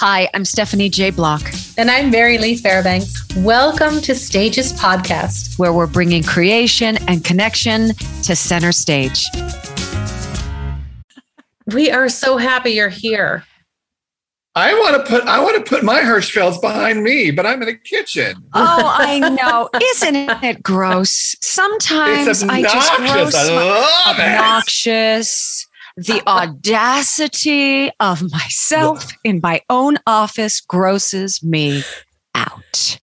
Hi, I'm Stephanie J. Block. And I'm Mary Lee Fairbanks. Welcome to Stages Podcast, where we're bringing creation and connection to center stage. We are so happy you're here. I want to put I want to put my Hirschfelds behind me, but I'm in the kitchen. Oh, I know. Isn't it gross? Sometimes I just gross I love obnoxious. It. The audacity of myself in my own office grosses me out.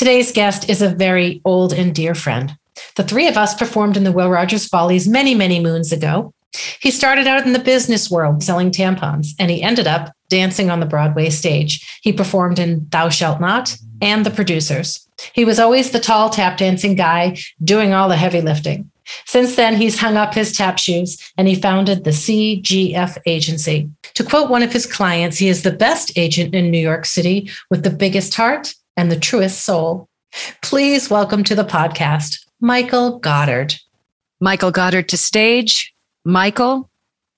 Today's guest is a very old and dear friend. The three of us performed in the Will Rogers Follies many, many moons ago. He started out in the business world selling tampons, and he ended up dancing on the Broadway stage. He performed in Thou Shalt Not and The Producers. He was always the tall tap dancing guy doing all the heavy lifting. Since then, he's hung up his tap shoes and he founded the CGF agency. To quote one of his clients, he is the best agent in New York City with the biggest heart and the truest soul. Please welcome to the podcast, Michael Goddard. Michael Goddard to stage. Michael,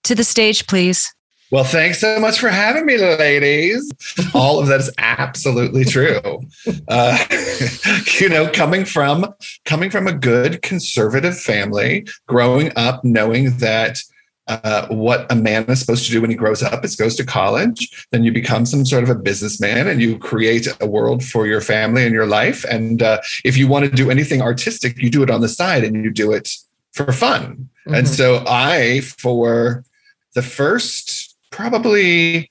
to the stage, please. Well, thanks so much for having me, ladies. All of that is absolutely true. Uh, you know, coming from coming from a good conservative family, growing up knowing that uh, what a man is supposed to do when he grows up is goes to college. Then you become some sort of a businessman and you create a world for your family and your life. And uh, if you want to do anything artistic you do it on the side and you do it for fun. Mm-hmm. and so i for the first probably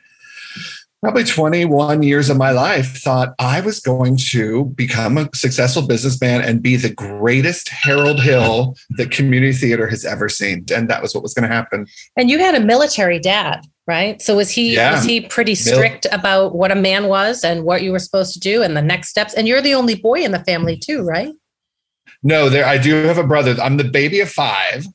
probably 21 years of my life thought I was going to become a successful businessman and be the greatest Harold Hill that community theater has ever seen. And that was what was going to happen. And you had a military dad, right? So was he yeah. was he pretty strict Mil- about what a man was and what you were supposed to do and the next steps? And you're the only boy in the family too, right? No, there I do have a brother. I'm the baby of five.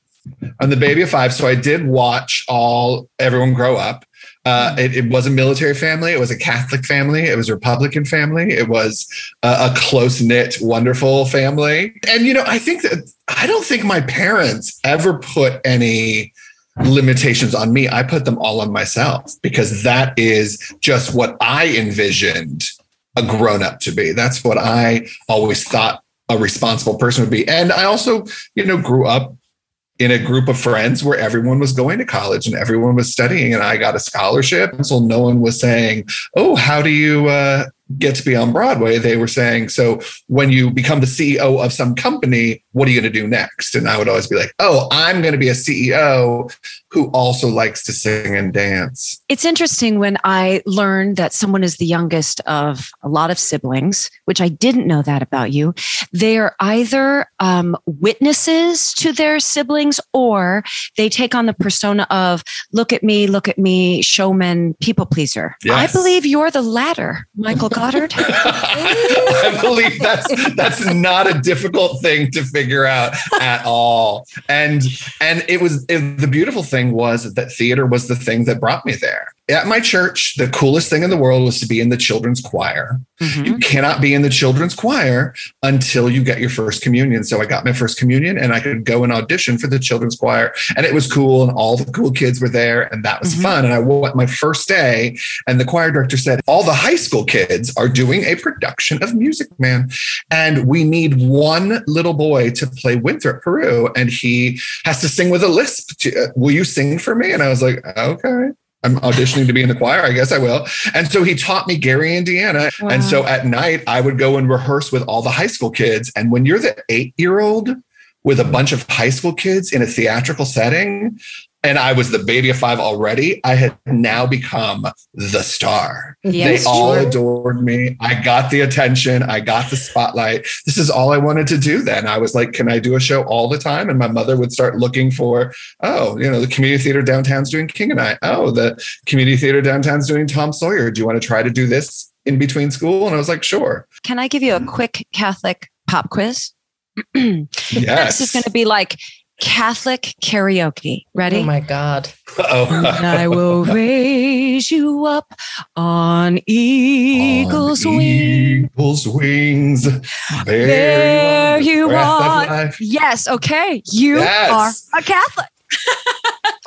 I'm the baby of five. So I did watch all everyone grow up. Uh, it, it, was a military family. It was a Catholic family. It was a Republican family. It was a, a close knit, wonderful family. And, you know, I think that I don't think my parents ever put any limitations on me. I put them all on myself because that is just what I envisioned a grown up to be. That's what I always thought a responsible person would be. And I also, you know, grew up in a group of friends where everyone was going to college and everyone was studying and i got a scholarship so no one was saying oh how do you uh, get to be on broadway? They were saying so when you become the ceo of some company what are you going to do next? And i would always be like oh i'm going to be a ceo who also likes to sing and dance. It's interesting when I learned that someone is the youngest of a lot of siblings, which I didn't know that about you. They're either um, witnesses to their siblings or they take on the persona of look at me, look at me, showman, people pleaser. Yes. I believe you're the latter, Michael Goddard. I believe that's that's not a difficult thing to figure out at all. And and it was it, the beautiful thing thing was that theater was the thing that brought me there. At my church, the coolest thing in the world was to be in the children's choir. Mm-hmm. You cannot be in the children's choir until you get your first communion. So I got my first communion and I could go and audition for the children's choir. And it was cool. And all the cool kids were there. And that was mm-hmm. fun. And I went my first day. And the choir director said, All the high school kids are doing a production of Music Man. And we need one little boy to play Winthrop Paroo. And he has to sing with a lisp. To, uh, will you sing for me? And I was like, Okay. I'm auditioning to be in the choir. I guess I will. And so he taught me Gary, Indiana. Wow. And so at night, I would go and rehearse with all the high school kids. And when you're the eight year old with a bunch of high school kids in a theatrical setting, and I was the baby of five already, I had now become the star. Yes, they all sure. adored me. I got the attention. I got the spotlight. This is all I wanted to do then. I was like, can I do a show all the time? And my mother would start looking for, oh, you know, the community theater downtown's doing King and I. Oh, the community theater downtown's doing Tom Sawyer. Do you want to try to do this in between school? And I was like, sure. Can I give you a quick Catholic pop quiz? yes. This is going to be like Catholic karaoke. Ready? Oh my God. Oh, And I will raise you up on eagle's On wings. Eagle's wings. There, There you you are. Breath of are. life. Yes. Okay. You Yes. are a Catholic.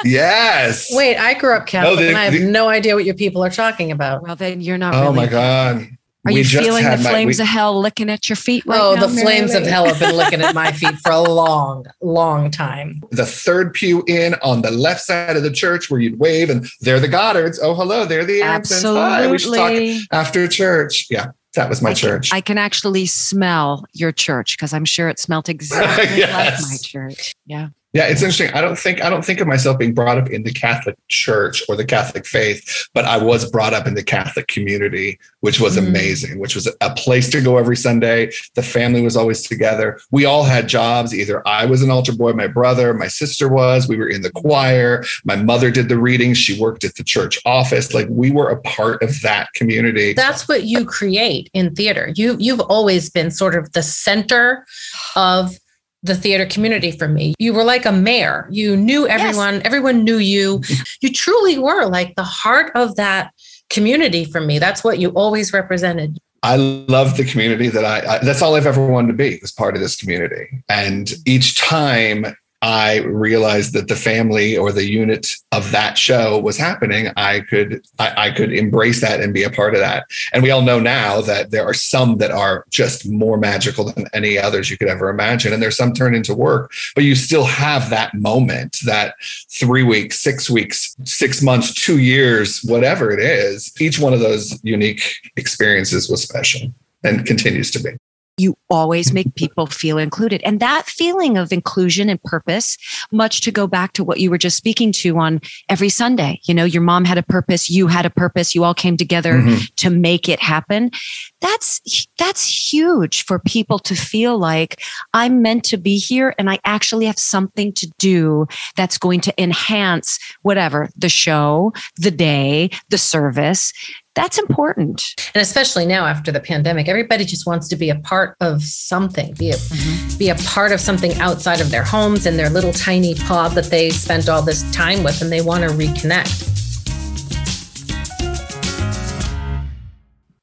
Yes. Wait, I grew up oh, Catholic the- and I have no idea what you people are talking about. Well, then you're not. Oh really my God. Are We you just feeling the had my- flames we- of hell licking at your feet right oh, now? the Mary flames of hell have been licking at my feet for a long, long time. the third pew in on the left side of the church where you'd wave and they're the Goddards. Oh, hello, they're the Aaronsons. Hi, we should talk Absolutely. after church. Yeah, that was my I can- church. I can actually smell your church because I'm sure it smelled exactly like my church. Yeah. Yeah, it's interesting. I don't think I don't think of myself being brought up in the Catholic Church or the Catholic faith, but I was brought up in the Catholic community, which was Mm. amazing. Which was a place to go every Sunday. The family was always together. We all had jobs. Either I was an altar boy, my brother, my sister was. We were in the choir. My mother did the readings. She worked at the church office. Like we were a part of that community. That's what you create in theater. You you've always been sort of the center of the theater community for me. You were like a mayor. You knew everyone, everyone knew you. You truly were like the heart of that community for me. That's what you always represented. I love the community that I, I, that's all I've ever wanted to be was part of this community. And each time I realized that the family or the unit of that show was happening, I could I, I could embrace that and be a part of that. And we all know now that there are some that are just more magical than any others you could ever imagine. And there's some turn into work, but you still have that moment, that three weeks, six weeks, six months, two years, whatever it is. Each one of those unique experiences was special and continues to be. You always make people feel included. And that feeling of inclusion and purpose, much to go back to what you were just speaking to on every Sunday. You know, your mom had a purpose, you had a purpose, you all came together Mhm. to make it happen. That's that's huge for people to feel like I'm meant to be here and I actually have something to do that's going to enhance whatever, the show, the day, the service. That's important. And especially now after the pandemic, everybody just wants to be a part of something, be a mm-hmm. be a part of something outside of their homes and their little tiny pod that they spent all this time with and they want to reconnect.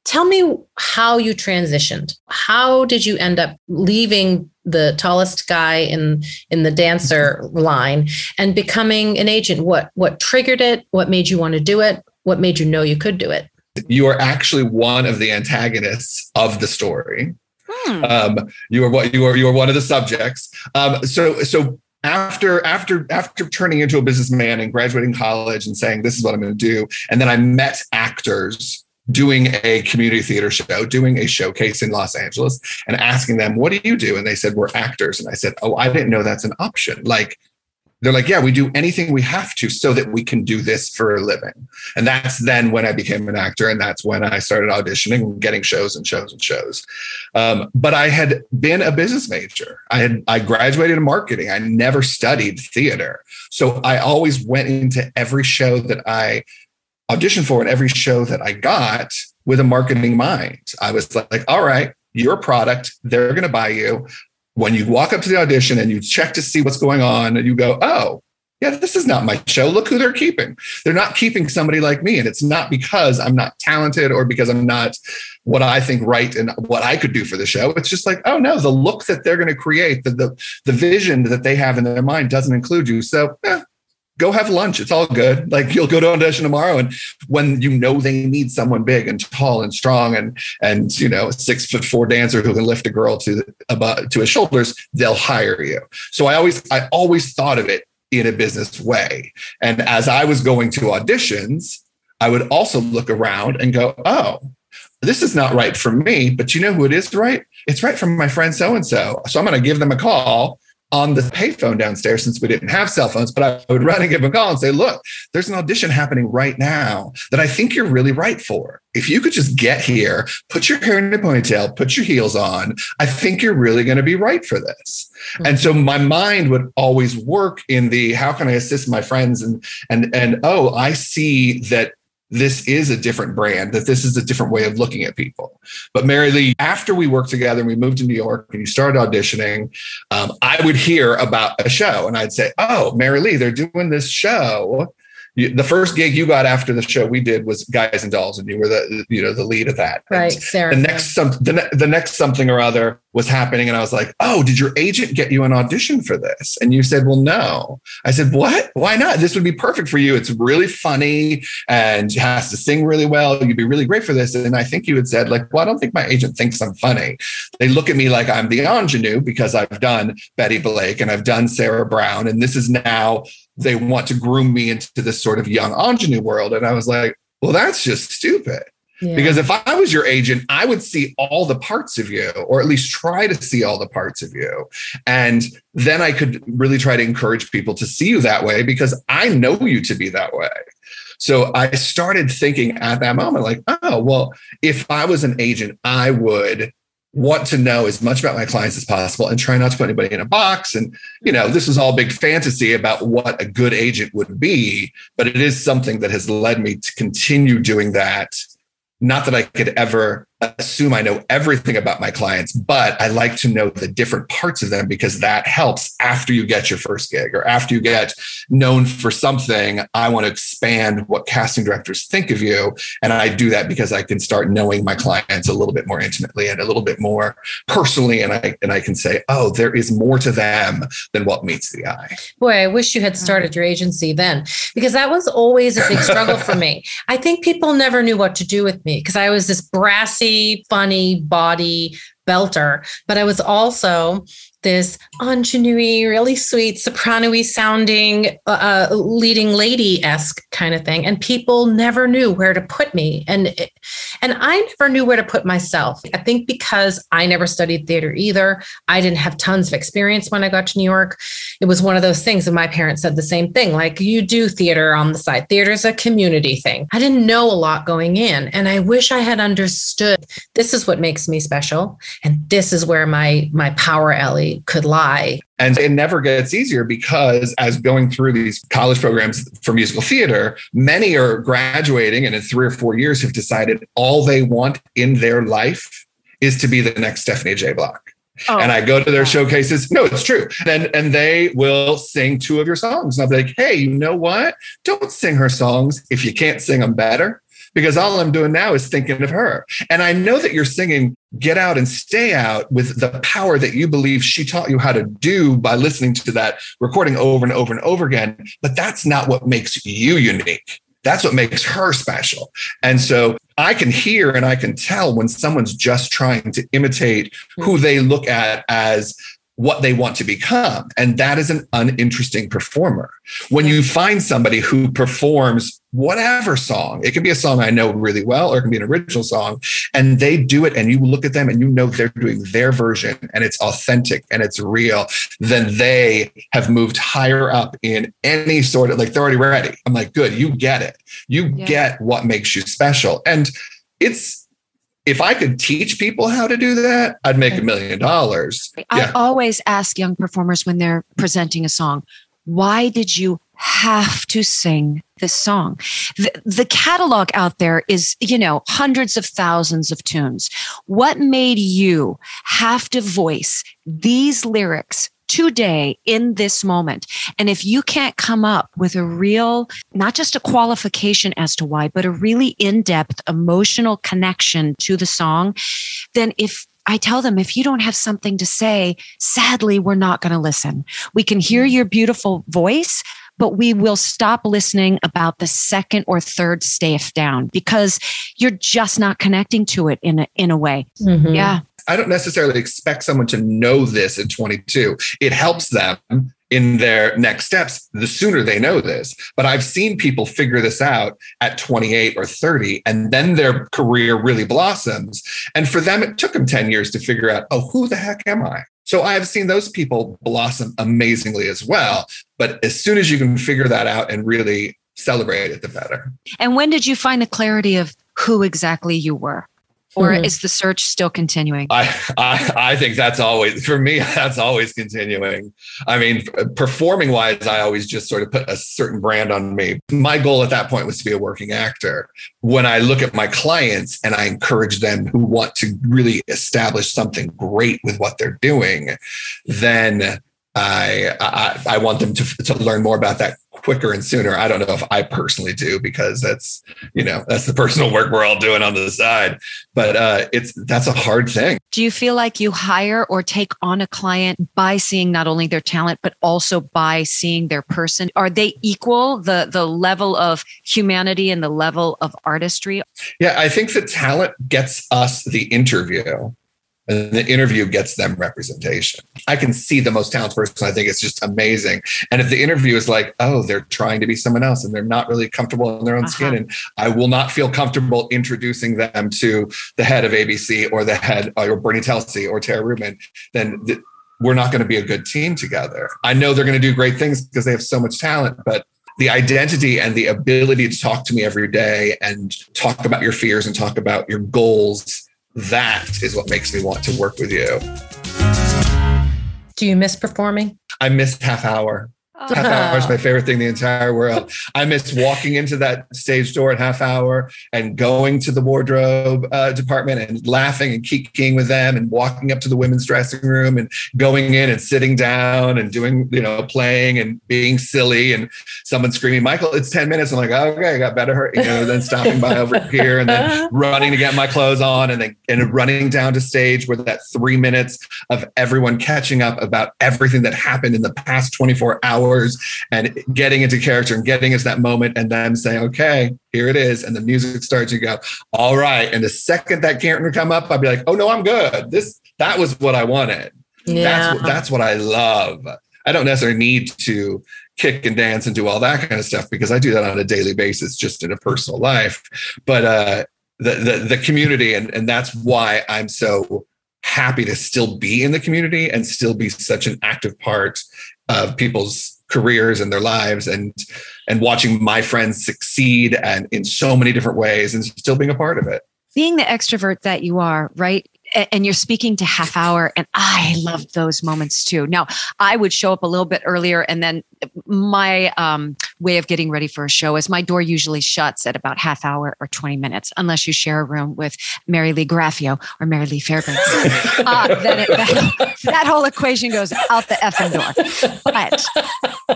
Tell me how you transitioned. How did you end up leaving the tallest guy in in the dancer line and becoming an agent? What what triggered it? What made you want to do it? What made you know you could do it? You are actually one of the antagonists of the story. Hmm. Um, you are what you are. You are one of the subjects. Um, so so after after after turning into a businessman and graduating college and saying this is what I'm going to do, and then I met actors doing a community theater show, doing a showcase in Los Angeles, and asking them, "What do you do?" And they said, "We're actors." And I said, "Oh, I didn't know that's an option." Like they're like, yeah, we do anything we have to so that we can do this for a living. And that's then when I became an actor. And that's when I started auditioning and getting shows and shows and shows. Um, but I had been a business major. I had I graduated in marketing. I never studied theater. So I always went into every show that I auditioned for and every show that I got with a marketing mind. I was like, all right, you're product. They're going to buy you when you walk up to the audition and you check to see what's going on and you go, oh, yeah, this is not my show. Look who they're keeping. They're not keeping somebody like me. And it's not because I'm not talented or because I'm not what I think right and what I could do for the show. It's just like, oh no, the look that they're going to create, the, the, the vision that they have in their mind doesn't include you. So eh, go have lunch. It's all good. Like you'll go to audition tomorrow. And when you know they need someone big and tall and strong and and you know, six foot four dancer who can lift a girl to about to his shoulders, they'll hire you. So I always I always thought of it in a business way. And as I was going to auditions, I would also look around and go, oh, this is not right for me, but you know who it is right? It's right for my friend so and so. So I'm going to give them a call on the payphone downstairs since we didn't have cell phones, but I would run and give them a call and say, look, there's an audition happening right now that I think you're really right for. If you could just get here, put your hair in a ponytail, put your heels on, I think you're really going to be right for this. Mm-hmm. And so my mind would always work in the how can I assist my friends and and and oh, I see that this is a different brand, that this is a different way of looking at people. But Mary Lee, after we worked together and we moved to New York and you started auditioning, um, I would hear about a show and I'd say, Oh, Mary Lee, they're doing this show the first gig you got after the show we did was Guys and Dolls, and you were the you know the lead of that. Right, and Sarah. The next some the, the next something or other was happening, and I was like, "Oh, did your agent get you an audition for this?" And you said, "Well, no." I said, "What? Why not? This would be perfect for you. It's really funny, and has to sing really well. You'd be really great for this." And I think you had said, "Like, well, I don't think my agent thinks I'm funny. They look at me like I'm the ingenue because I've done Betty Blake and I've done Sarah Brown, and this is now." They want to groom me into this sort of young ingenue world. And I was like, well, that's just stupid. Yeah. Because if I was your agent, I would see all the parts of you, or at least try to see all the parts of you. And then I could really try to encourage people to see you that way because I know you to be that way. So I started thinking at that moment, like, oh, well, if I was an agent, I would want to know as much about my clients as possible and try not to put anybody in a box. And, you know, this is all big fantasy about what a good agent would be, but it is something that has led me to continue doing that. Not that I could ever assume I know everything about my clients, but I like to know the different parts of them because that helps after you get your first gig or after you get known for something. I want to expand what casting directors think of you. And I do that because I can start knowing my clients a little bit more intimately and a little bit more personally. And I and I can say, oh, there is more to them than what meets the eye. Boy, I wish you had started your agency then because that was always a big struggle for me. I think people never knew what to do with me because I was this brassy funny body belter, but I was also this ingenue, really sweet, soprano sounding, uh, uh leading lady esque kind of thing. And people never knew where to put me. And, and I never knew where to put myself. I think because I never studied theater either, I didn't have tons of experience when I got to New York. It was one of those things. And my parents said the same thing like, you do theater on the side, theater's a community thing. I didn't know a lot going in. And I wish I had understood this is what makes me special. And this is where my, my power could lie. And it never gets easier because as going through these college programs for musical theater, many are graduating and in three or four years have decided all they want in their life is to be the next Stephanie J. Block. Oh, and I go to their yeah. showcases. No, it's true. And and they will sing two of your songs. And I'll be like, hey, you know what? Don't sing her songs if you can't sing them better because all I'm doing now is thinking of her. And I know that you're singing Get Out and Stay Out with the power that you believe she taught you how to do by listening to that recording over and over and over again. But that's not what makes you unique. That's what makes her special. And so I can hear and I can tell when someone's just trying to imitate who mm-hmm. they look at as what they want to become. And that is an uninteresting performer. When you find somebody who performs whatever song, it can be a song I know really well, or it can be an original song, and they do it, and you look at them and you know they're doing their version and it's authentic and it's real, then they have moved higher up in any sort of like they're already ready. I'm like, good, you get it. You yeah. get what makes you special. And it's if I could teach people how to do that, I'd make a million dollars. I always ask young performers when they're presenting a song, why did you have to sing this song? The, the, catalog out there is, you know, hundreds of thousands of tunes. What made you have to voice these lyrics today in this moment. And if you can't come up with a real, not just a qualification as to why, but a really in depth emotional connection to the song, then if I tell them if you don't have something to say, sadly, we're not going to listen. We can hear your beautiful voice, but we will stop listening about the second or third staff down because you're just not connecting to it in a, in a way. Mm-hmm. Yeah. I don't necessarily expect someone to know this at 22. It helps them in their next steps the sooner they know this. But I've seen people figure this out at 28 or 30, and then their career really blossoms. And for them, it took them 10 years to figure out, oh, who the heck am I? So I've seen those people blossom amazingly as well. But as soon as you can figure that out and really celebrate it, the better. And when did you find the clarity of who exactly you were? Or mm-hmm. is the search still continuing? I, I I think that's always for me. That's always continuing. I mean, performing wise, I always just sort of put a certain brand on me. My goal at that point was to be a working actor. When I look at my clients and I encourage them who want to really establish something great with what they're doing, then I, I, I want them to to learn more about that quicker and sooner. I don't know if I personally do because that's you know that's the personal work we're all doing on the side. But uh, it's that's a hard thing. Do you feel like you hire or take on a client by seeing not only their talent but also by seeing their person? Are they equal the the level of humanity and the level of artistry? Yeah, I think the talent gets us the interview and the interview gets them representation. I can see the most talented person. I think it's just amazing. And if the interview is like, oh, they're trying to be someone else and they're not really comfortable in their own uh-huh. skin, and I will not feel comfortable introducing them to the head of ABC or the head or Bernie Telsey or Tara Rubin, then th- we're not going to be a good team together. I know they're going to do great things because they have so much talent, but the identity and the ability to talk to me every day and talk about your fears and talk about your goals that is what makes me want to work with you. Do you miss performing? I missed half hour. Half hour is my favorite thing in the entire world. I miss walking into that stage door at half hour and going to the wardrobe uh, department and laughing and kikiing with them and walking up to the women's dressing room and going in and sitting down and doing, you know, playing and being silly and someone screaming, Michael, it's 10 minutes. I'm like, oh, okay, I got better. hurt, You know, then stopping by over here and then running to get my clothes on and then and running down to stage where that three minutes of everyone catching up about everything that happened in the past 24 hours hours and getting into character and getting into that moment and then saying, okay, here it is. And the music starts, you go, all right. And the second that character come up, I'd be like, oh no, I'm good. This, that was what I wanted. Yeah. That's, that's what I love. I don't necessarily need to kick and dance and do all that kind of stuff because I do that on a daily basis, just in a personal life. But uh, the, the the community, and and that's why I'm so happy to still be in the community and still be such an active part of people's careers and their lives and and watching my friends succeed and in so many different ways and still being a part of it. Being the extrovert that you are right and you're speaking to half hour and i love those moments too. Now i would show up a little bit earlier and then my um, way of getting ready for a show is my door usually shuts at about half hour or 20 minutes unless you share a room with mary lee graffio or mary lee fairbanks. Uh, then it, that, that whole equation goes out the effing door. But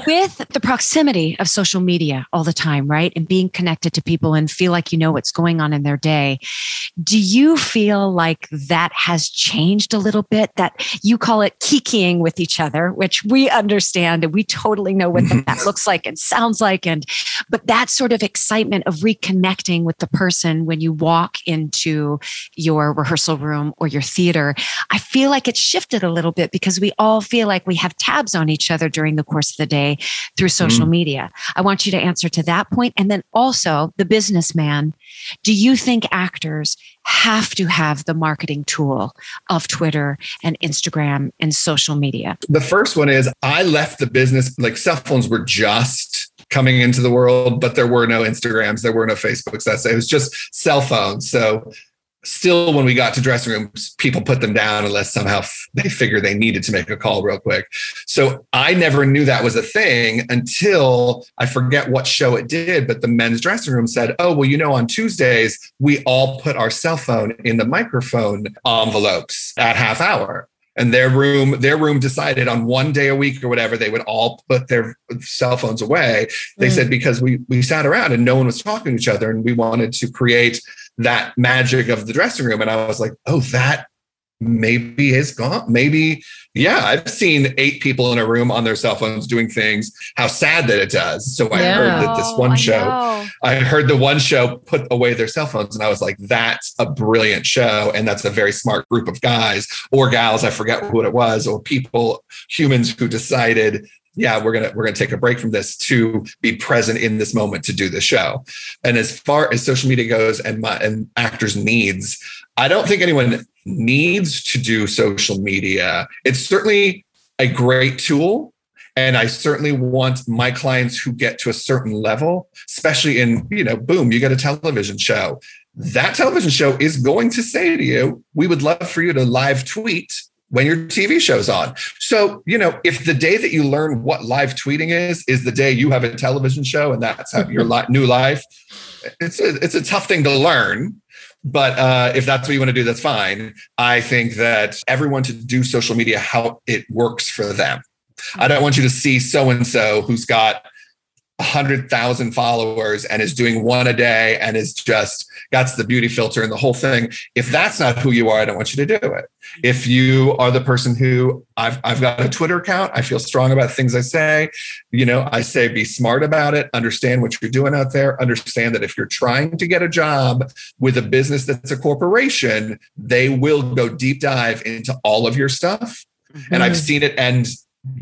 with the proximity of social media all the time right and being connected to people and feel like you know what's going on in their day do you feel like that has changed a little bit? That you call it kikiing with each other, which we understand and we totally know what that looks like and sounds like. And but that sort of excitement of reconnecting with the person when you walk into your rehearsal room or your theater, I feel like it's shifted a little bit because we all feel like we have tabs on each other during the course of the day through social mm. media. I want you to answer to that point, and then also the businessman. Do you think actors have to have the marketing tool of Twitter and Instagram and social media? The first one is I left the business, like cell phones were just coming into the world, but there were no Instagrams, there were no Facebooks. That's it was just cell phones. So still when we got to dressing rooms people put them down unless somehow they figured they needed to make a call real quick. So i never knew that was a thing until i forget what show it did but the men's dressing room said oh well you know on tuesdays we all put our cell phone in the microphone envelopes at half hour. And their room their room decided on one day a week or whatever they would all put their cell phones away. They mm. said because we we sat around and no one was talking to each other and we wanted to create that magic of the dressing room. And I was like, oh, that maybe is gone. Maybe, yeah, I've seen eight people in a room on their cell phones doing things. How sad that it does. So I yeah. heard that this one show, I, I heard the one show put away their cell phones, and I was like, that's a brilliant show. And that's a very smart group of guys or gals, I forget who it was, or people, humans who decided yeah we're gonna we're gonna take a break from this to be present in this moment to do the show. And as far as social media goes and my and actors needs i don't think anyone needs to do social media. It's certainly a great tool and i certainly want my clients who get to a certain level especially in you know boom you get a television show. That television show is going to say to you, we would love for you to live tweet when your TV show's on. So, you know, if the day that you learn what live tweeting is, is the day you have a television show and that's your li- new life, it's a, it's a tough thing to learn. But uh, if that's what you want to do, that's fine. I think that everyone to do social media how it works for them. I don't want you to see so and so who's got 100,000 followers and is doing one a day and is just got the beauty filter and the whole thing. If that's not who you are, I don't want you to do it. If you are the person who I've, I've got a Twitter account, I feel strong about things I say. You know, I say be smart about it, understand what you're doing out there, understand that if you're trying to get a job with a business that's a corporation, they will go deep dive into all of your stuff. Mm-hmm. And I've mm-hmm. seen it end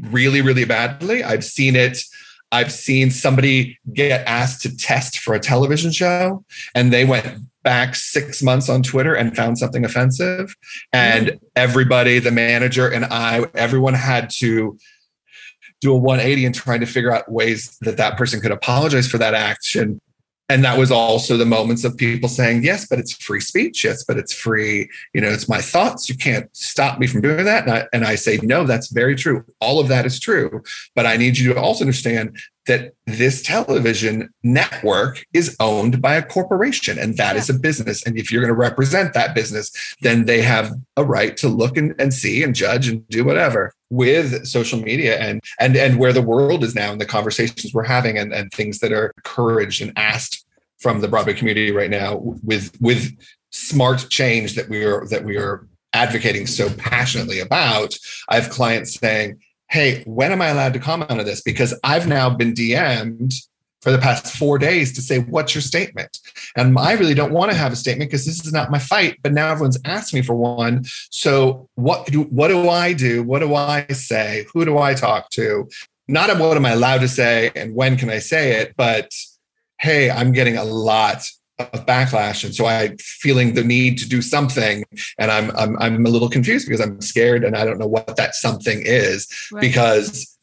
really, really badly. I've seen it I've seen somebody get asked to test for a television show and they went back six months on Twitter and found something offensive. And mm. everybody, the manager and I, everyone had to do a 180 and trying to figure out ways that that person could apologize for that action and that was also the moments of people saying yes but it's free speech. Yes but it's free you know it's my thoughts. You can't stop me from doing that. And I, and I say no that's very true. All of that is true. But i need you to also understand that this television network is owned by a corporation and that yeah. is a business and if you're going to represent that business then they have a right to look and, and see and judge and do whatever with social media and and and where the world is now and the conversations we're having and, and things that are encouraged and asked from the Broadway community right now with with smart change that we are that we are advocating so passionately about. I have clients saying, "Hey, when am I allowed to comment on this?" Because I've now been DM'd for the past four days to say, What's your statement? And I really don't want to have a statement because this is not my fight. But now everyone's asked me for one. So what do what do I do? What do I say? Who do I talk to? Not what am I allowed to say and when can I say it, but hey, I'm getting a lot of backlash and so i'm feeling the need to do something and i'm i'm, I'm a little confused because i'm scared and i don't know what that something is right. because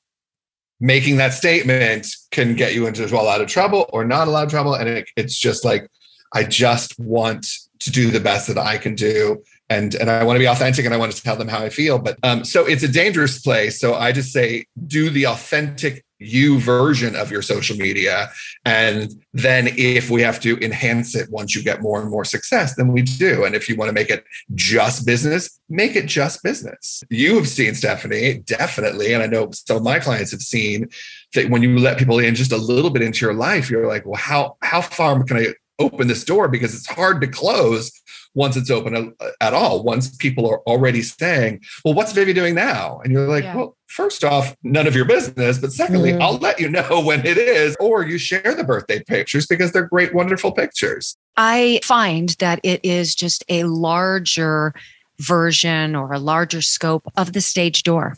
making that statement can get you into a lot of trouble or not a lot of trouble. And it, it's just like, I just want to do the best that I can do. And, and I want to be authentic and I want to tell them how I feel. But um, so it's a dangerous place. So I just say, do the authentic you version of your social media. And then if we have to enhance it once you get more and more success, then we do. And if you want to make it just business, make it just business. You have seen Stephanie, definitely. And I know some of my clients have seen that when you let people in just a little bit into your life, you're like, well, how how far can I open this door? Because it's hard to close once it's open at all. Once people are already saying, well, what's Vivi doing now? And you're like, yeah. well, first off, none of your business. But secondly, mm-hmm. I'll let you know when it is, or you share the birthday pictures because they're great, wonderful pictures. I find that it is just a larger version or a larger scope of the stage door.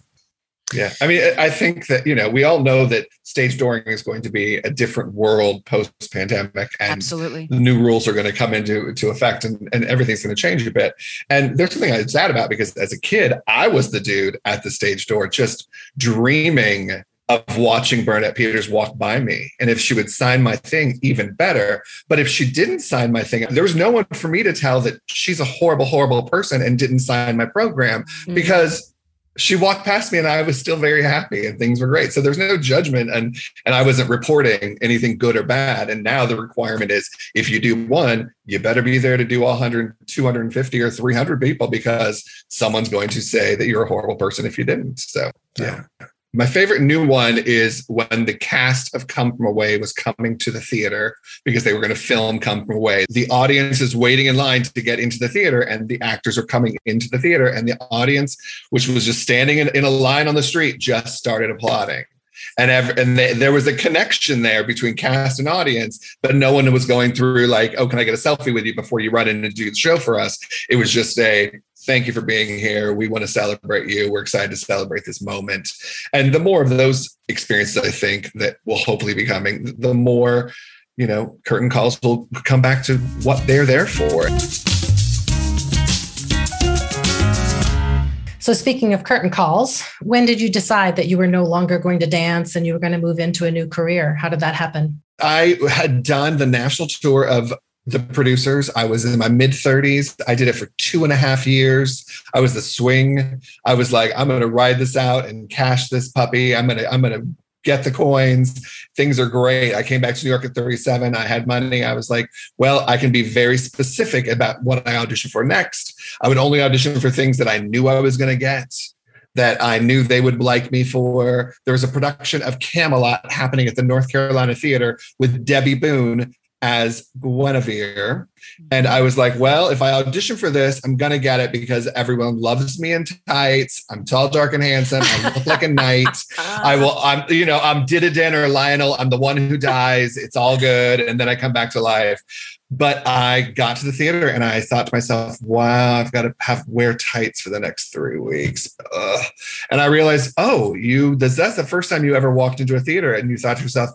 Yeah. I mean, I think that, you know, we all know that stage dooring is going to be a different world post pandemic. And Absolutely. The new rules are going to come into to effect and, and everything's going to change a bit. And there's something I'm sad about because as a kid, I was the dude at the stage door just dreaming of watching Bernadette Peters walk by me. And if she would sign my thing, even better. But if she didn't sign my thing, there was no one for me to tell that she's a horrible, horrible person and didn't sign my program mm-hmm. because she walked past me and I was still very happy and things were great. So there's no judgment and and I wasn't reporting anything good or bad. And now the requirement is if you do one, you better be there to do 100, 250 or 300 people because someone's going to say that you're a horrible person if you didn't. So yeah. My favorite new one is when the cast of Come From Away was coming to the theater because they were going to film Come From Away. The audience is waiting in line to get into the theater, and the actors are coming into the theater, and the audience, which was just standing in, in a line on the street, just started applauding. And, ev- and they, there was a connection there between cast and audience, but no one was going through like, oh, can I get a selfie with you before you run in and do the show for us? It was just a thank you for being here. We want to celebrate you. We're excited to celebrate this moment. And the more of those experiences, I think that will hopefully be coming, the more, you know, curtain calls will come back to what they're there for. So, speaking of curtain calls, when did you decide that you were no longer going to dance and you were going to move into a new career? How did that happen? I had done the national tour of the producers. I was in my mid 30s. I did it for two and a half years. I was the swing. I was like, I'm gonna ride this out and cash this puppy. I'm gonna, I'm gonna get the coins. Things are great. I came back to New York at 37. I had money. I was like, well, I can be very specific about what I audition for next. I would only audition for things that I knew I was going to get, that I knew they would like me for. There was a production of Camelot happening at the North Carolina Theater with Debby Boone as Guinevere. And I was like, well, if I audition for this, I'm going to get it because everyone loves me in tights. I'm tall, dark, and handsome. I look like a knight. I will, I'm, you know, I'm Dinadan or Lionel. I'm the one who dies. It's all good. And then I come back to life. But I got to the theater and I thought to myself, wow, I've got to have wear tights for the next three weeks. Ugh. And I realized, oh, you, that's the first time you ever walked into a theater and you thought to yourself,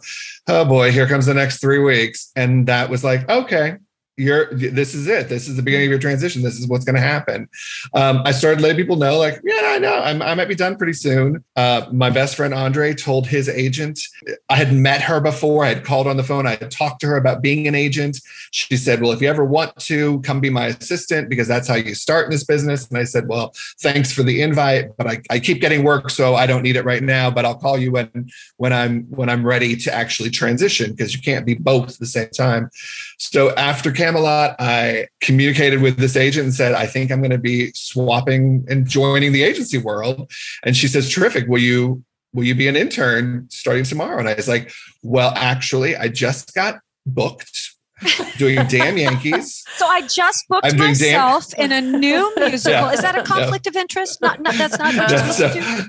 oh boy, here comes the next three weeks. And that was like, okay, you're this is it. This is the beginning of your transition. This is what's going to happen. Um, i started letting people know like yeah i know. I'm, i might be done pretty soon. Uh, my best friend andre told his agent i had met her before. I had called on the phone. I had talked to her about being an agent. She said well if you ever want to come be my assistant because that's how you start in this business. And i said well thanks for the invite but i, I keep getting work so i don't need it right now but i'll call you when when i'm when i'm ready to actually transition because you can't be both at the same time. So after Camelot, I communicated with this agent and said, I think I'm going to be swapping and joining the agency world. And she says, terrific. Will you, will you be an intern starting tomorrow? And I was like, well, actually, I just got booked doing Damn Yankees. So I just booked I'm myself Damn- in a new musical. Yeah. Is that a No. conflict of interest? Not, not that's not. No, so-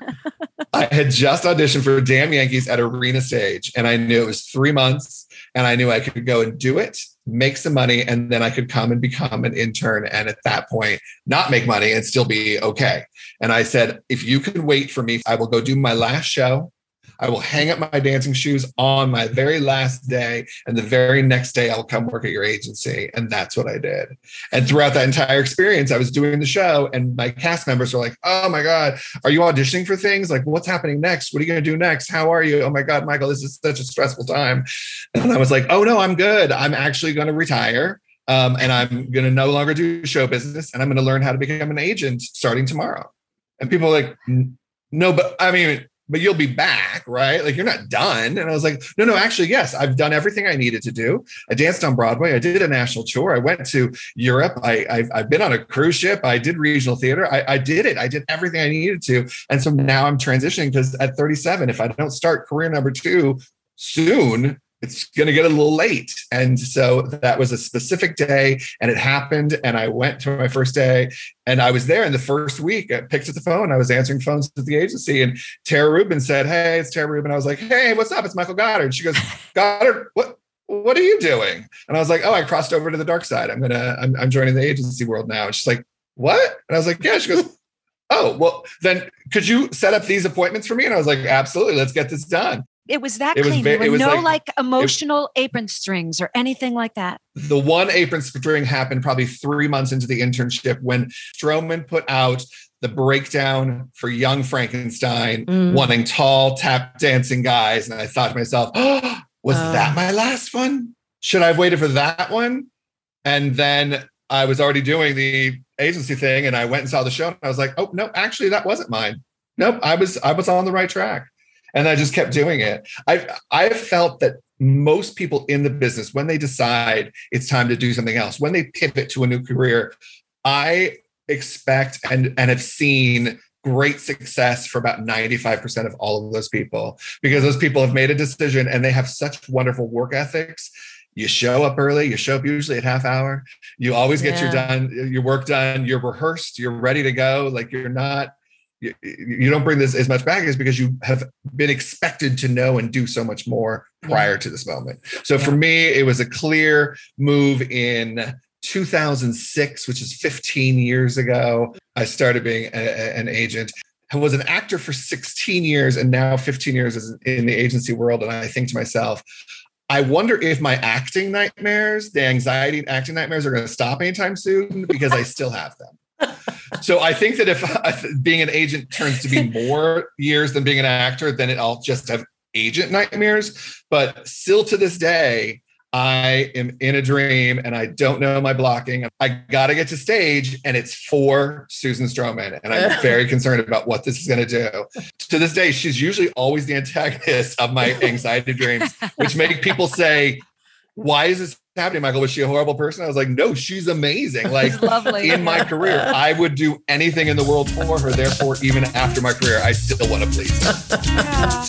I had just auditioned for Damn Yankees at Arena Stage, and I knew it was three months, and I knew I could go and do it, make some money, and then I could come and become an intern. And at that point, not make money and still be okay. And I said, if you can wait for me, I will go do my last show. I will hang up my dancing shoes on my very last day. And the very next day, I'll come work at your agency. And that's what I did. And throughout that entire experience, I was doing the show, and my cast members were like, Oh my God, are you auditioning for things? Like, what's happening next? What are you going to do next? How are you? Oh my God, Michael, this is such a stressful time. And I was like, Oh no, I'm good. I'm actually going to retire. Um, and I'm going to no longer do show business and I'm going to learn how to become an agent starting tomorrow. And people are like, no, but I mean, but you'll be back, right? Like you're not done. And I was like, no, no, actually, yes, I've done everything I needed to do. I danced on Broadway. I did a national tour. I went to Europe. I, I've, I've been on a cruise ship. I did regional theater. I, I did it. I did everything I needed to. And so now I'm transitioning because at 37, if I don't start career number two soon, it's going to get a little late. And so that was a specific day and it happened. And I went to my first day and I was there in the first week. I picked up the phone. I was answering phones at the agency and Tara Rubin said, Hey, it's Tara Rubin. I was like, Hey, what's up? It's Michael Goddard. She goes, Goddard, what? What are you doing? And I was like, Oh, I crossed over to the dark side. I'm gonna, I'm, I'm joining the agency world now. And she's like, What? And I was like, Yeah. She goes, Oh, well, then could you set up these appointments for me? And I was like, Absolutely, let's get this done. It was that It was clean. ve- there were no like- like, emotional apron strings or anything like that. the one apron string happened probably three months into the internship when Stroman put out the breakdown for Young Frankenstein, Mm. wanting tall tap dancing guys. And I thought to myself, oh, was Oh. that my last one? Should I have waited for that one? And then I was already doing the agency thing and I went and saw the show and I was like, oh no, actually that wasn't mine. Nope, I was I was on the right track. And I just kept doing it. I I felt that most people in the business, when they decide it's time to do something else, when they pivot to a new career, I expect and, and have seen great success for about 95% of all of those people because those people have made a decision and they have such wonderful work ethics. You show up early, you show up usually at half hour. You always get your done, your work done, you're rehearsed, you're ready to go. Like you're not, you, you don't bring this as much baggage because you have been expected to know and do so much more prior to this moment. So for me, it was a clear move in 2006, which is 15 years ago. I started being a- a- an agent. I was an actor for 16 years and now 15 years is in the agency world. And I think to myself, I wonder if my acting nightmares, the anxiety and acting nightmares are going to stop anytime soon because I still have them. So I think that if, being an agent turns to be more years than being an actor, then it, I'll just have agent nightmares. But still to this day, I am in a dream and I don't know my blocking. I got to get to stage and it's for Susan Stroman. And I'm very concerned about what this is going to do. To this day, she's usually always the antagonist of my anxiety dreams, which make people say, why is this happening, Michael? Was she a horrible person? I was like, no, she's amazing. Like lovely. in my career, I would do anything in the world for her. Therefore, even after my career, I still want to please her. Yeah.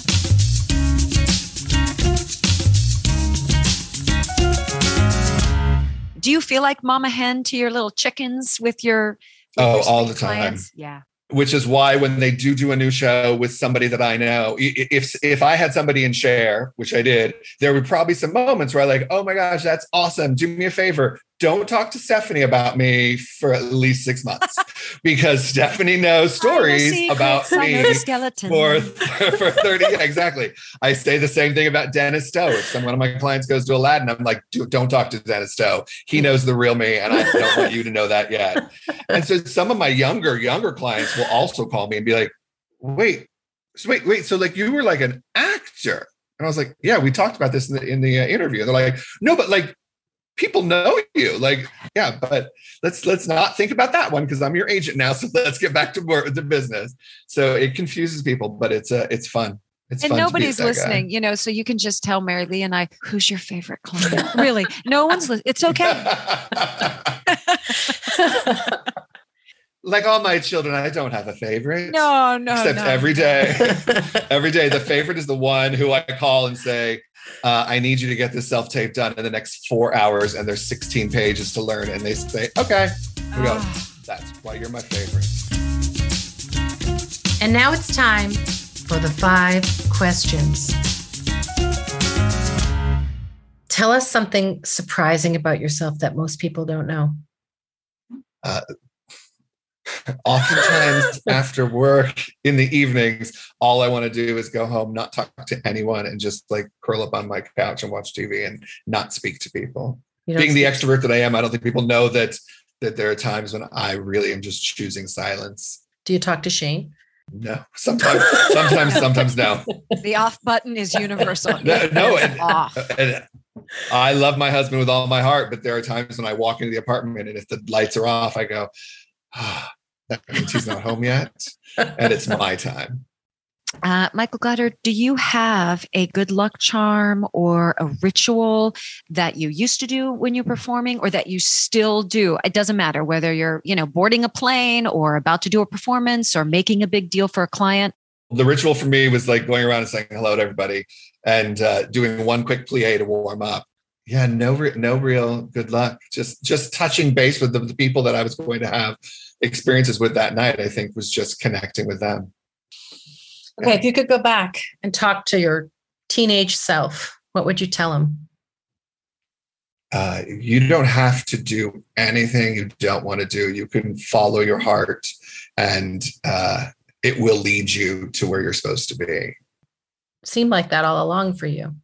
Do you feel like mama hen to your little chickens with your, with Oh, your all the clients? Yeah. Which is why when they do do a new show with somebody that I know, if if I had somebody in Cher, which I did, there would probably some moments where I like, oh my gosh, that's awesome. Do me a favor, don't talk to Stephanie about me for at least six months because Stephanie knows stories about me for for 30 yeah, exactly. I say the same thing about dennis stowe. If some one of my clients goes to aladdin i'm like don't talk to dennis stowe. He knows the real me and i don't want you to know that yet. And so some of my younger younger clients will also call me and be like wait so wait wait so like you were like an actor? And i was like yeah we talked about this in the, in the uh, interview. And they're like no but like people know you like yeah but let's let's not think about that one because i'm your agent now so let's get back to work to business so it confuses people but it's uh it's fun it's and fun nobody's that guy. listening, you know, so you can just tell Mary Lee and I, who's your favorite client? really, no one's listening. It's okay. like all my children i don't have a favorite No, no, except no. every day every day the favorite is the one who i call and say uh, i need you to get this self-tape done in the next four hours and there's 16 pages to learn and they say okay we go Ah. that's why you're my favorite And now it's time for the five questions. Tell us something surprising about yourself that most people don't know. Oftentimes after work in the evenings all i want to do is go home not talk to anyone and just like curl up on my couch and watch tv and not speak to people being the extrovert that i am i don't think people know that that there are times when i really am just choosing silence Do you talk to Shane? no sometimes sometimes sometimes no The off button is universal. No, no, It's and- off. and i love my husband with all my heart but there are times when i walk into the apartment and if the lights are off i go ah, that means he's not home yet and it's my time Uh, Michael Goddard, do you have a good luck charm or a ritual that you used to do when you're performing or that you still do? It doesn't matter whether you're, you know, boarding a plane or about to do a performance or making a big deal for a client. the ritual for me was like going around and saying hello to everybody and uh, doing one quick plie to warm up. Yeah, no, re- no real good luck. Just just touching base with the, the people that I was going to have experiences with that night. I think was just connecting with them. Okay, if you could go back and talk to your teenage self, what would you tell him? Uh, you don't have to do anything you don't want to do. You can follow your heart, and uh, it will lead you to where you're supposed to be. Seemed like that all along for you.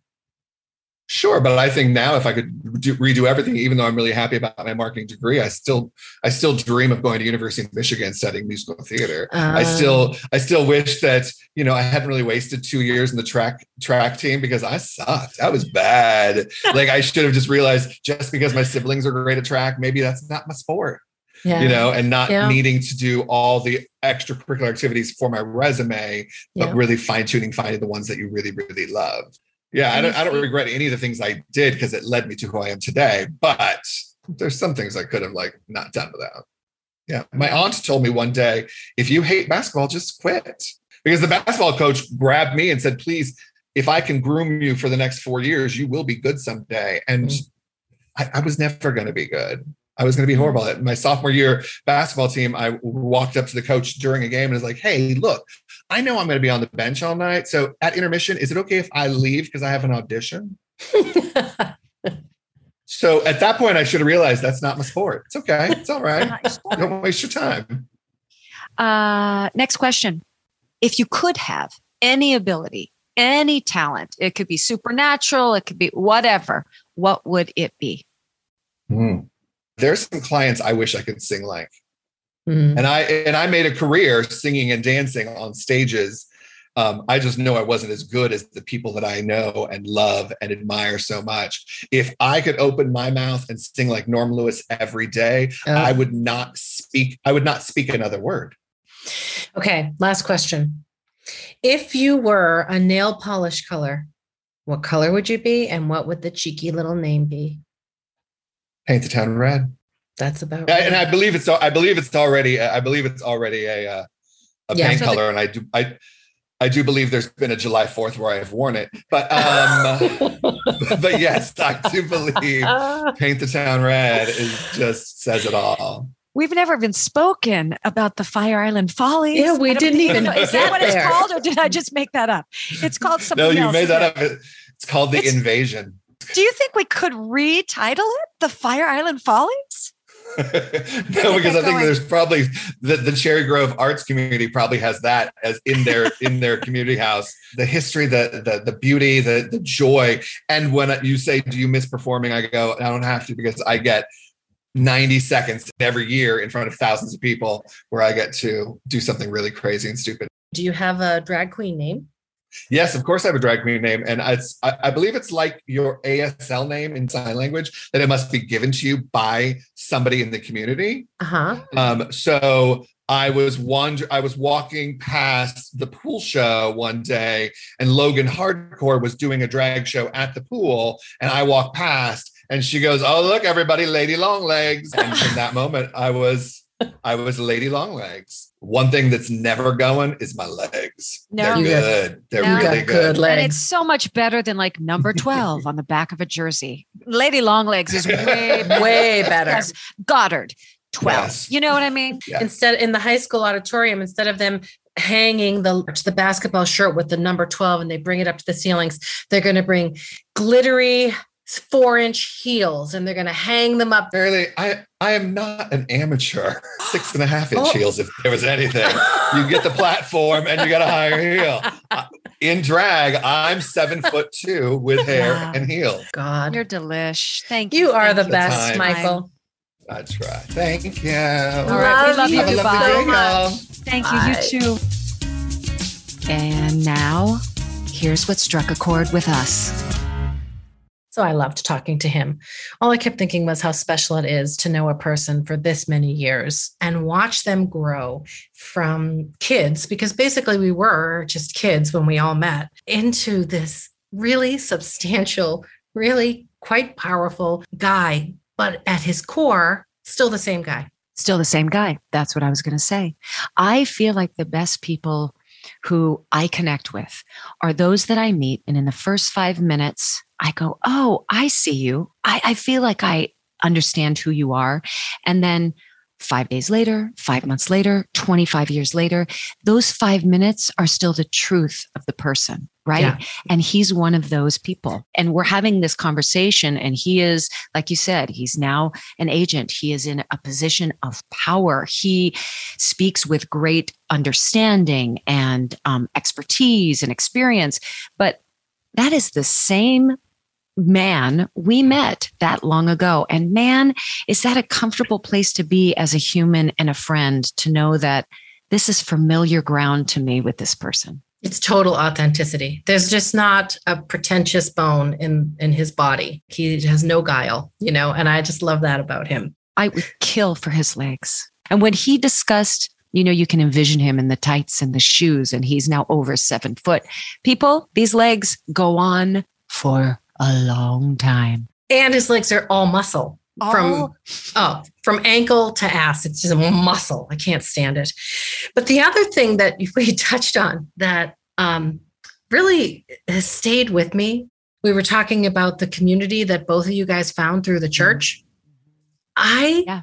Sure, but I think now if I could do, redo everything, even though I'm really happy about my marketing degree, I still I still dream of going to University of Michigan studying musical theater. I still ah. I still wish that you know I hadn't really wasted two years in the track track team because I sucked. I was bad. like I should have just realized just because my siblings are great at track, maybe that's not my sport. yeah, You know, and not Yeah. needing to do all the extracurricular activities for my resume, but yeah. really fine tuning, finding the ones that you really, really love. Yeah, I don't, I don't regret any of the things I did because it led me to who I am today. But there's some things I could have like not done without. Yeah, my aunt told me one day, if you hate basketball, just quit. Because the basketball coach grabbed me and said, please, if I can groom you for the next four years, you will be good someday. And Mm. I, I was never going to be good. I was going to be horrible. At my sophomore year basketball team, I walked up to the coach during a game and was like, "Hey, look, I know I'm going to be on the bench all night. So at intermission, is it okay if I leave because I have an audition?" So at that point, I should have realized that's not my sport. It's okay. It's all right. Don't waste your time. Uh, next question. If you could have any ability, any talent, it could be supernatural, it could be whatever, what would it be? Hmm. There's some clients I wish I could sing like. Mhm. and I and I made a career singing and dancing on stages Um, I just know I wasn't as good as the people that I know and love and admire so much. If I could open my mouth and sing like Norm Lewis every day, Oh. I would not speak. I would not speak another word. Okay, last question. If you were a nail polish color, what color would you be and what would the cheeky little name be? Paint the town red. That's about I- and I believe it's I believe it's already I believe it's already a uh, a Yeah. paint So the- color, and I do I I do believe there's been a July Fourth where I've worn it, but um, but yes, I do believe paint the town red is just says it all. We've never even spoken about the Fire Island Follies. Yeah, we didn't even. Know. Is that what it's called, or did I just make that up? It's called something No, you else, made that up. It's called the It's- invasion. Do you think we could retitle it the Fire Island Follies? no, because I think going. there's probably the, the Cherry Grove Arts community probably has that as in their in their community house. The history, the the the beauty, the the joy. And when you say, "Do you miss performing?" I go, "I don't have to because I get 90 seconds every year in front of thousands of people where I get to do something really crazy and stupid." Do you have a drag queen name? Yes, of course I have a drag queen name, and it's I, I believe it's like your ASL name in sign language that it must be given to you by somebody in the community. Uh huh. Um, so I was wander I was walking past the pool show one day, and Logan Hardcore was doing a drag show at the pool, and I walked past, and she goes, "Oh look, everybody, Lady Longlegs!" And from that moment, I was I was Lady Longlegs. One thing that's never going is my legs. No. They're You good. They're No. Really got good. good And it's so much better than like number 12 on the back of a jersey. Lady Longlegs is way better. Way better. Yes. Goddard, 12. Yes. You know what I mean? Yeah. Instead, in the high school auditorium, instead of them hanging the the basketball shirt with the number 12 and they bring it up to the ceilings, they're going to bring glittery four inch heels and they're going to hang them up. Fairly, I I am not an amateur. Six and a half inch Oh. heels, if there was anything. You get the platform and you got a higher heel. In drag, I'm seven foot two with hair Wow. and heels. God. You're delish. Thank you. You are Thank the you. best, time. Michael. I try. Thank you. All right. We love you. Have a lovely Goodbye. day, y'all. Thank you. You too. And now, here's what struck a chord with us. So I loved talking to him. All I kept thinking was how special it is to know a person for this many years and watch them grow from kids, because basically we were just kids when we all met, into this really substantial, really quite powerful guy, but at his core, still the same guy. Still the same guy. That's what I was going to say. I feel like the best people who I connect with are those that I meet. And in the first five minutes, I go, Oh, I see you. I, I feel like I understand who you are. And then five days later, five months later, 25 years later, those five minutes are still the truth of the person, right? Yeah. And he's one of those people. And we're having this conversation, and he is, like you said, he's now an agent. He is in a position of power. He speaks with great understanding and um, expertise and experience. But that is the same man we met that long ago. And man, is that a comfortable place to be as a human and a friend to know that this is familiar ground to me with this person? It's total authenticity. There's just not a pretentious bone in in his body. He has no guile, you know, and I just love that about him. I would kill for his legs. And when he discussed, you know, you can envision him in the tights and the shoes, and he's now over seven foot. People, these legs go on for a long time. And his legs are all muscle from oh, from ankle to ass. It's just a muscle. I can't stand it. But the other thing that we touched on that um, really has stayed with me, we were talking about the community that both of you guys found through the church. I Yeah.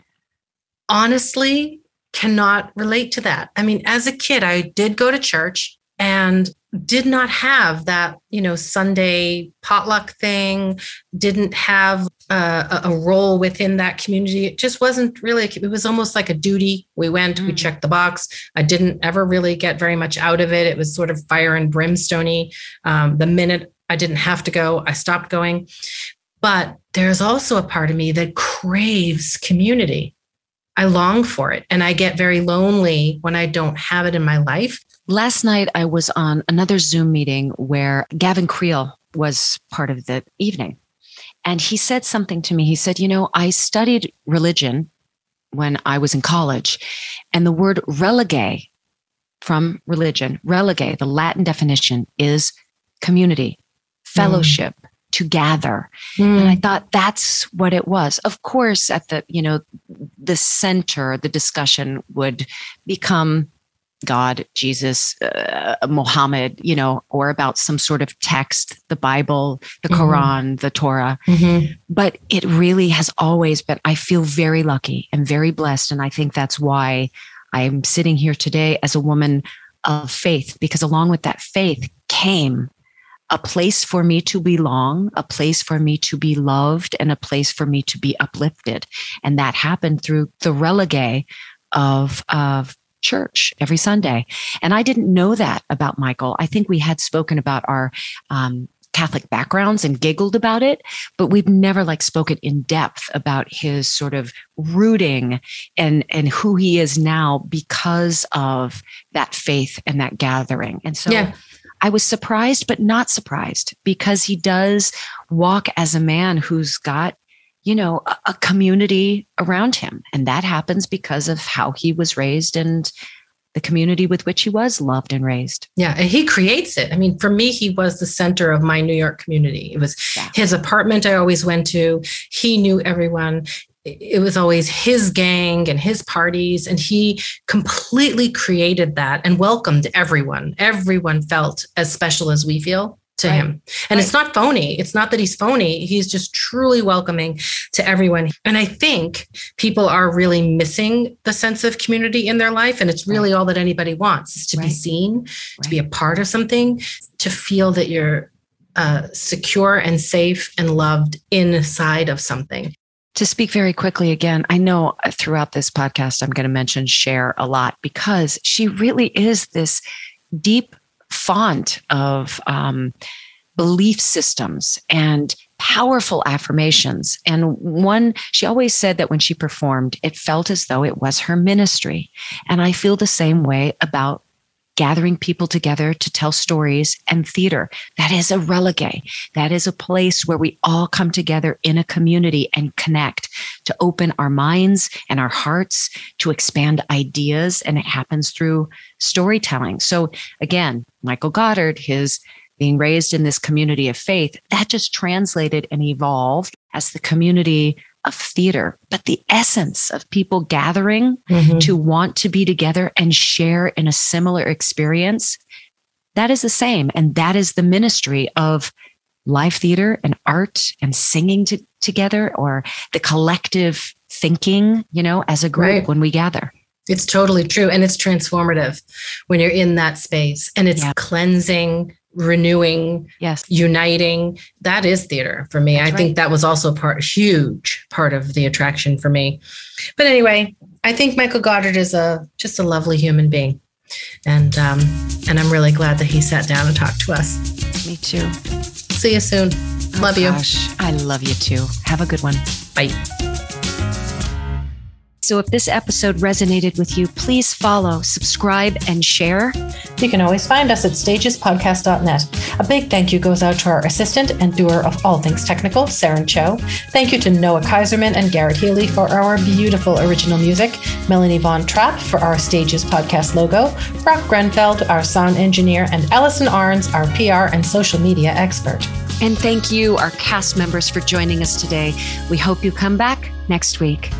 honestly cannot relate to that. I mean, as a kid, I did go to church and did not have that, you know, Sunday potluck thing, didn't have uh, a, a role within that community. It just wasn't really, it was almost like a duty. We went, we Mm. checked the box. I didn't ever really get very much out of it. It was sort of fire and brimstony. Um, the minute I didn't have to go, I stopped going. But there's also a part of me that craves community. I long for it and I get very lonely when I don't have it in my life. Last night, I was on another Zoom meeting where Gavin Creel was part of the evening. And he said something to me. He said, You know, I studied religion when I was in college, and the word religare from religion, religare, the Latin definition is community, fellowship. Mm. To gather. Mm. And I thought that's what it was. Of course, at the, you know, the center, the discussion would become God, Jesus, uh, Muhammad, you know, or about some sort of text, the Bible, the mm-hmm. Quran, the Torah. Mm-hmm. But it really has always been, I feel very lucky and very blessed. And I think that's why I'm sitting here today as a woman of faith, because along with that faith came a place for me to belong, a place for me to be loved, and a place for me to be uplifted. And that happened through the religare of, of church every Sunday. And I didn't know that about Michael. I think we had spoken about our um, Catholic backgrounds and giggled about it, but we've never like spoken in depth about his sort of rooting and and who he is now because of that faith and that gathering. And so yeah. I was surprised, but not surprised because he does walk as a man who's got you know, a, a community around him. And that happens because of how he was raised and the community with which he was loved and raised. Yeah, and he creates it. I mean, for me, he was the center of my New York community. It was yeah. his apartment I always went to. He knew everyone. It was always his gang and his parties, and he completely created that and welcomed everyone. Everyone felt as special as we feel to right. him. And right. it's not phony. It's not that he's phony. He's just truly welcoming to everyone. And I think people are really missing the sense of community in their life. And it's really right. all that anybody wants is to be seen, to be a part of something, to feel that you're uh, secure and safe and loved inside of something. To speak very quickly again, I know throughout this podcast, I'm going to mention Cher a lot because she really is this deep font of um, belief systems and powerful affirmations. And one, she always said that when she performed, it felt as though it was her ministry. And I feel the same way about gathering people together to tell stories and theater. That is a religare. That is a place where we all come together in a community and connect to open our minds and our hearts to expand ideas. And it happens through storytelling. So again, Michael Goddard, his being raised in this community of faith, that just translated and evolved as the community of theater, but the essence of people gathering mm-hmm. to want to be together and share in a similar experience, that is the same. And that is the ministry of live theater and art and singing to, together or the collective thinking, you know, as a group right. when we gather. It's totally true. And it's transformative when you're in that space and it's yeah. cleansing renewing, yes, uniting. That is theater for me. That's I right. think that was also part huge part of the attraction for me. But anyway, I think Michael Goddard is a just a lovely human being. And um, and I'm really glad that he sat down and talked to us. Me too. See you soon. Oh, love gosh, you. I love you too. Have a good one. Bye. So if this episode resonated with you, please follow, subscribe, and share. You can always find us at stagespodcast.net. A big thank you goes out to our assistant and doer of all things technical, Saren Cho. Thank you to Noah Kaiserman and Garrett Healy for our beautiful original music, Melanie Von Trapp for our Stages Podcast logo, Brock Grenfeld, our sound engineer, and Allison Arns, our PR and social media expert. And thank you, our cast members, for joining us today. We hope you come back next week.